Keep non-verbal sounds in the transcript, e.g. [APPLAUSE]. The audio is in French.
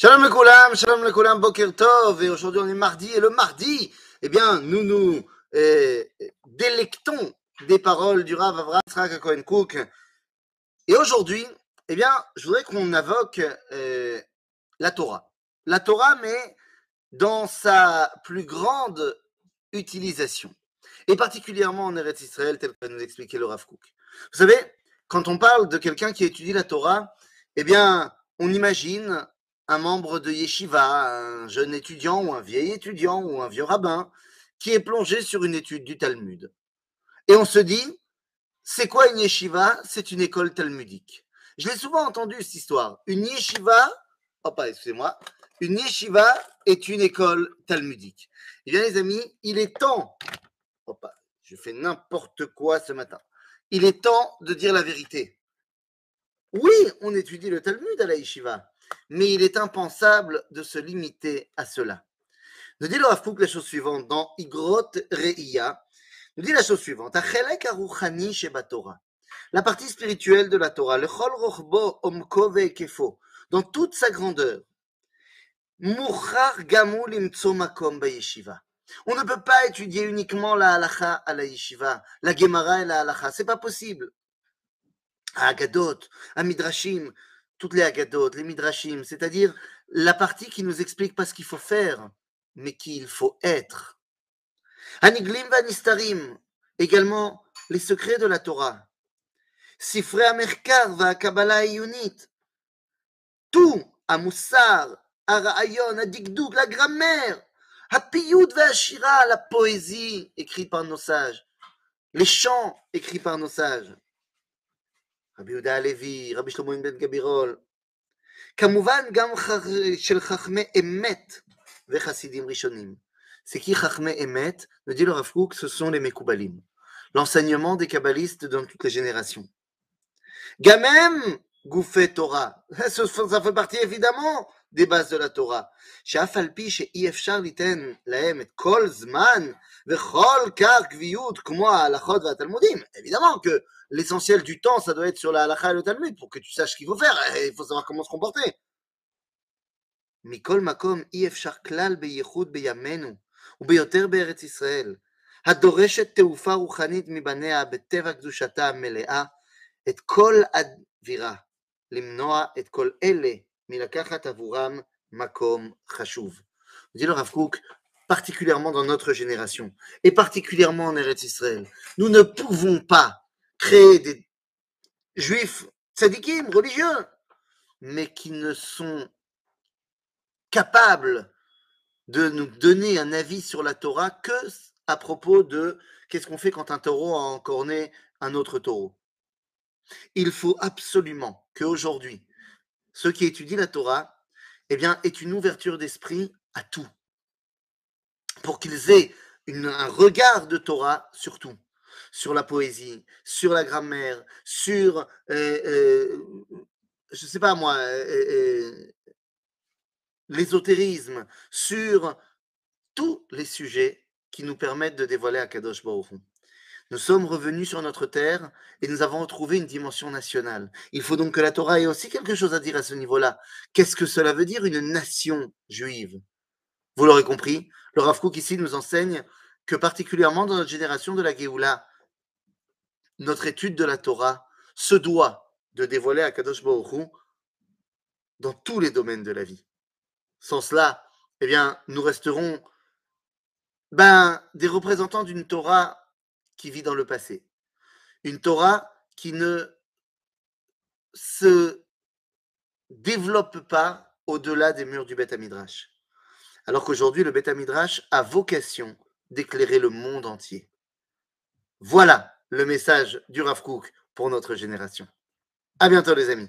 Shalom le Koulam, Shalom le Koulam, Boker Tov, et aujourd'hui on est mardi, et le mardi, eh bien, nous nous euh, délectons des paroles du Rav Yitzhak Cohen Cook. Et aujourd'hui, eh bien, je voudrais qu'on invoque euh, la Torah. La Torah, mais dans sa plus grande utilisation. Et particulièrement en Eretz Israël, tel que nous expliquer le Rav Cook. Vous savez, quand on parle de quelqu'un qui étudie la Torah, eh bien, on imagine un membre de yeshiva, un jeune étudiant ou un vieil étudiant ou un vieux rabbin qui est plongé sur une étude du Talmud. Et on se dit, c'est quoi une yeshiva? C'est une école talmudique. Je l'ai souvent entendu cette histoire. Une yeshiva, oh pas, excusez-moi, une yeshiva est une école talmudique. Eh bien les amis, il est temps, oh pas, je fais n'importe quoi ce matin. Il est temps de dire la vérité. Oui, on étudie le Talmud à la yeshiva, mais il est impensable de se limiter à cela. Nous dit le la chose suivante dans Igrot Reiya. Nous dit la chose suivante. La partie spirituelle de la Torah, le chol rochbo omko ve'ekefo, dans toute sa grandeur. Muchar gamu limtso makom yeshiva. On ne peut pas étudier uniquement la halacha à la yeshiva, la gemara et la halacha, c'est pas possible. À Agadot, à Midrashim, toutes les Agadot, les Midrashim, c'est-à-dire la partie qui nous explique pas ce qu'il faut faire, mais qu'il faut être. Aniglim vanistarim, également les secrets de la Torah. Sifre Amerkar va Kabbalah Yunit. Tout, à Moussar, à Ra'ayon, à Digdouk, la grammaire, à Piyud Shira, la poésie écrite par nos sages, les chants écrits par nos sages. רבי יהודה הלוי, רבי שלמה בן גבירול. כמובן גם של חכמי אמת וחסידים ראשונים. C'est qui חכמי אמת, nous dit le Rav Kook, ce sont les Mekoubalim. L'enseignement des kabbalistes dans toutes les générations. גם הם גופי תורה. [LAUGHS] Ça fait partie évidemment des bases de la Torah. שאף על פי שאי אפשר ליתן להם את כל זמן וכל כך קביעות כמו ההלכות והתלמודים. Évidemment que l'essentiel du temps, ça doit être sur la halakha et le Talmud pour que tu saches ce qu'il faut faire. Il faut savoir comment se comporter. מכל מקום אי אפשר כלל בייחוד בימינו וביותר בארץ ישראל, הדורשת תעופה רוחנית מבניה בטבע קדושתה המלאה, את כל אווירה, limnoa et kol ele milakachat avuram makom chashuv. Dit le Rav particulièrement dans notre génération et particulièrement en Eretz Israël, nous ne pouvons pas créer des juifs tzadikim, religieux, mais qui ne sont capables de nous donner un avis sur la Torah que à propos de qu'est-ce qu'on fait quand un taureau a encorné un autre taureau. Il faut absolument qu'aujourd'hui, ceux qui étudient la Torah, eh bien, aient une ouverture d'esprit à tout, pour qu'ils aient un regard de Torah sur tout. Sur la poésie, sur la grammaire, sur, euh, euh, je sais pas moi, euh, l'ésotérisme, sur tous les sujets qui nous permettent de dévoiler Akadosh Baruch Nous sommes revenus sur notre terre et nous avons retrouvé une dimension nationale. Il faut donc que la Torah ait aussi quelque chose à dire à ce niveau-là. Qu'est-ce que cela veut dire une nation juive? Vous l'aurez compris, le Rav Kook ici nous enseigne que particulièrement dans notre génération de la Géoula, notre étude de la Torah se doit de dévoiler à Kadosh Baruch dans tous les domaines de la vie. Sans cela, eh bien, nous resterons ben, des représentants d'une Torah qui vit dans le passé. Une Torah qui ne se développe pas au-delà des murs du Beth Midrash. Alors qu'aujourd'hui, le Beth Midrash a vocation d'éclairer le monde entier. Voilà le message du Rav Kook pour notre génération. À bientôt les amis.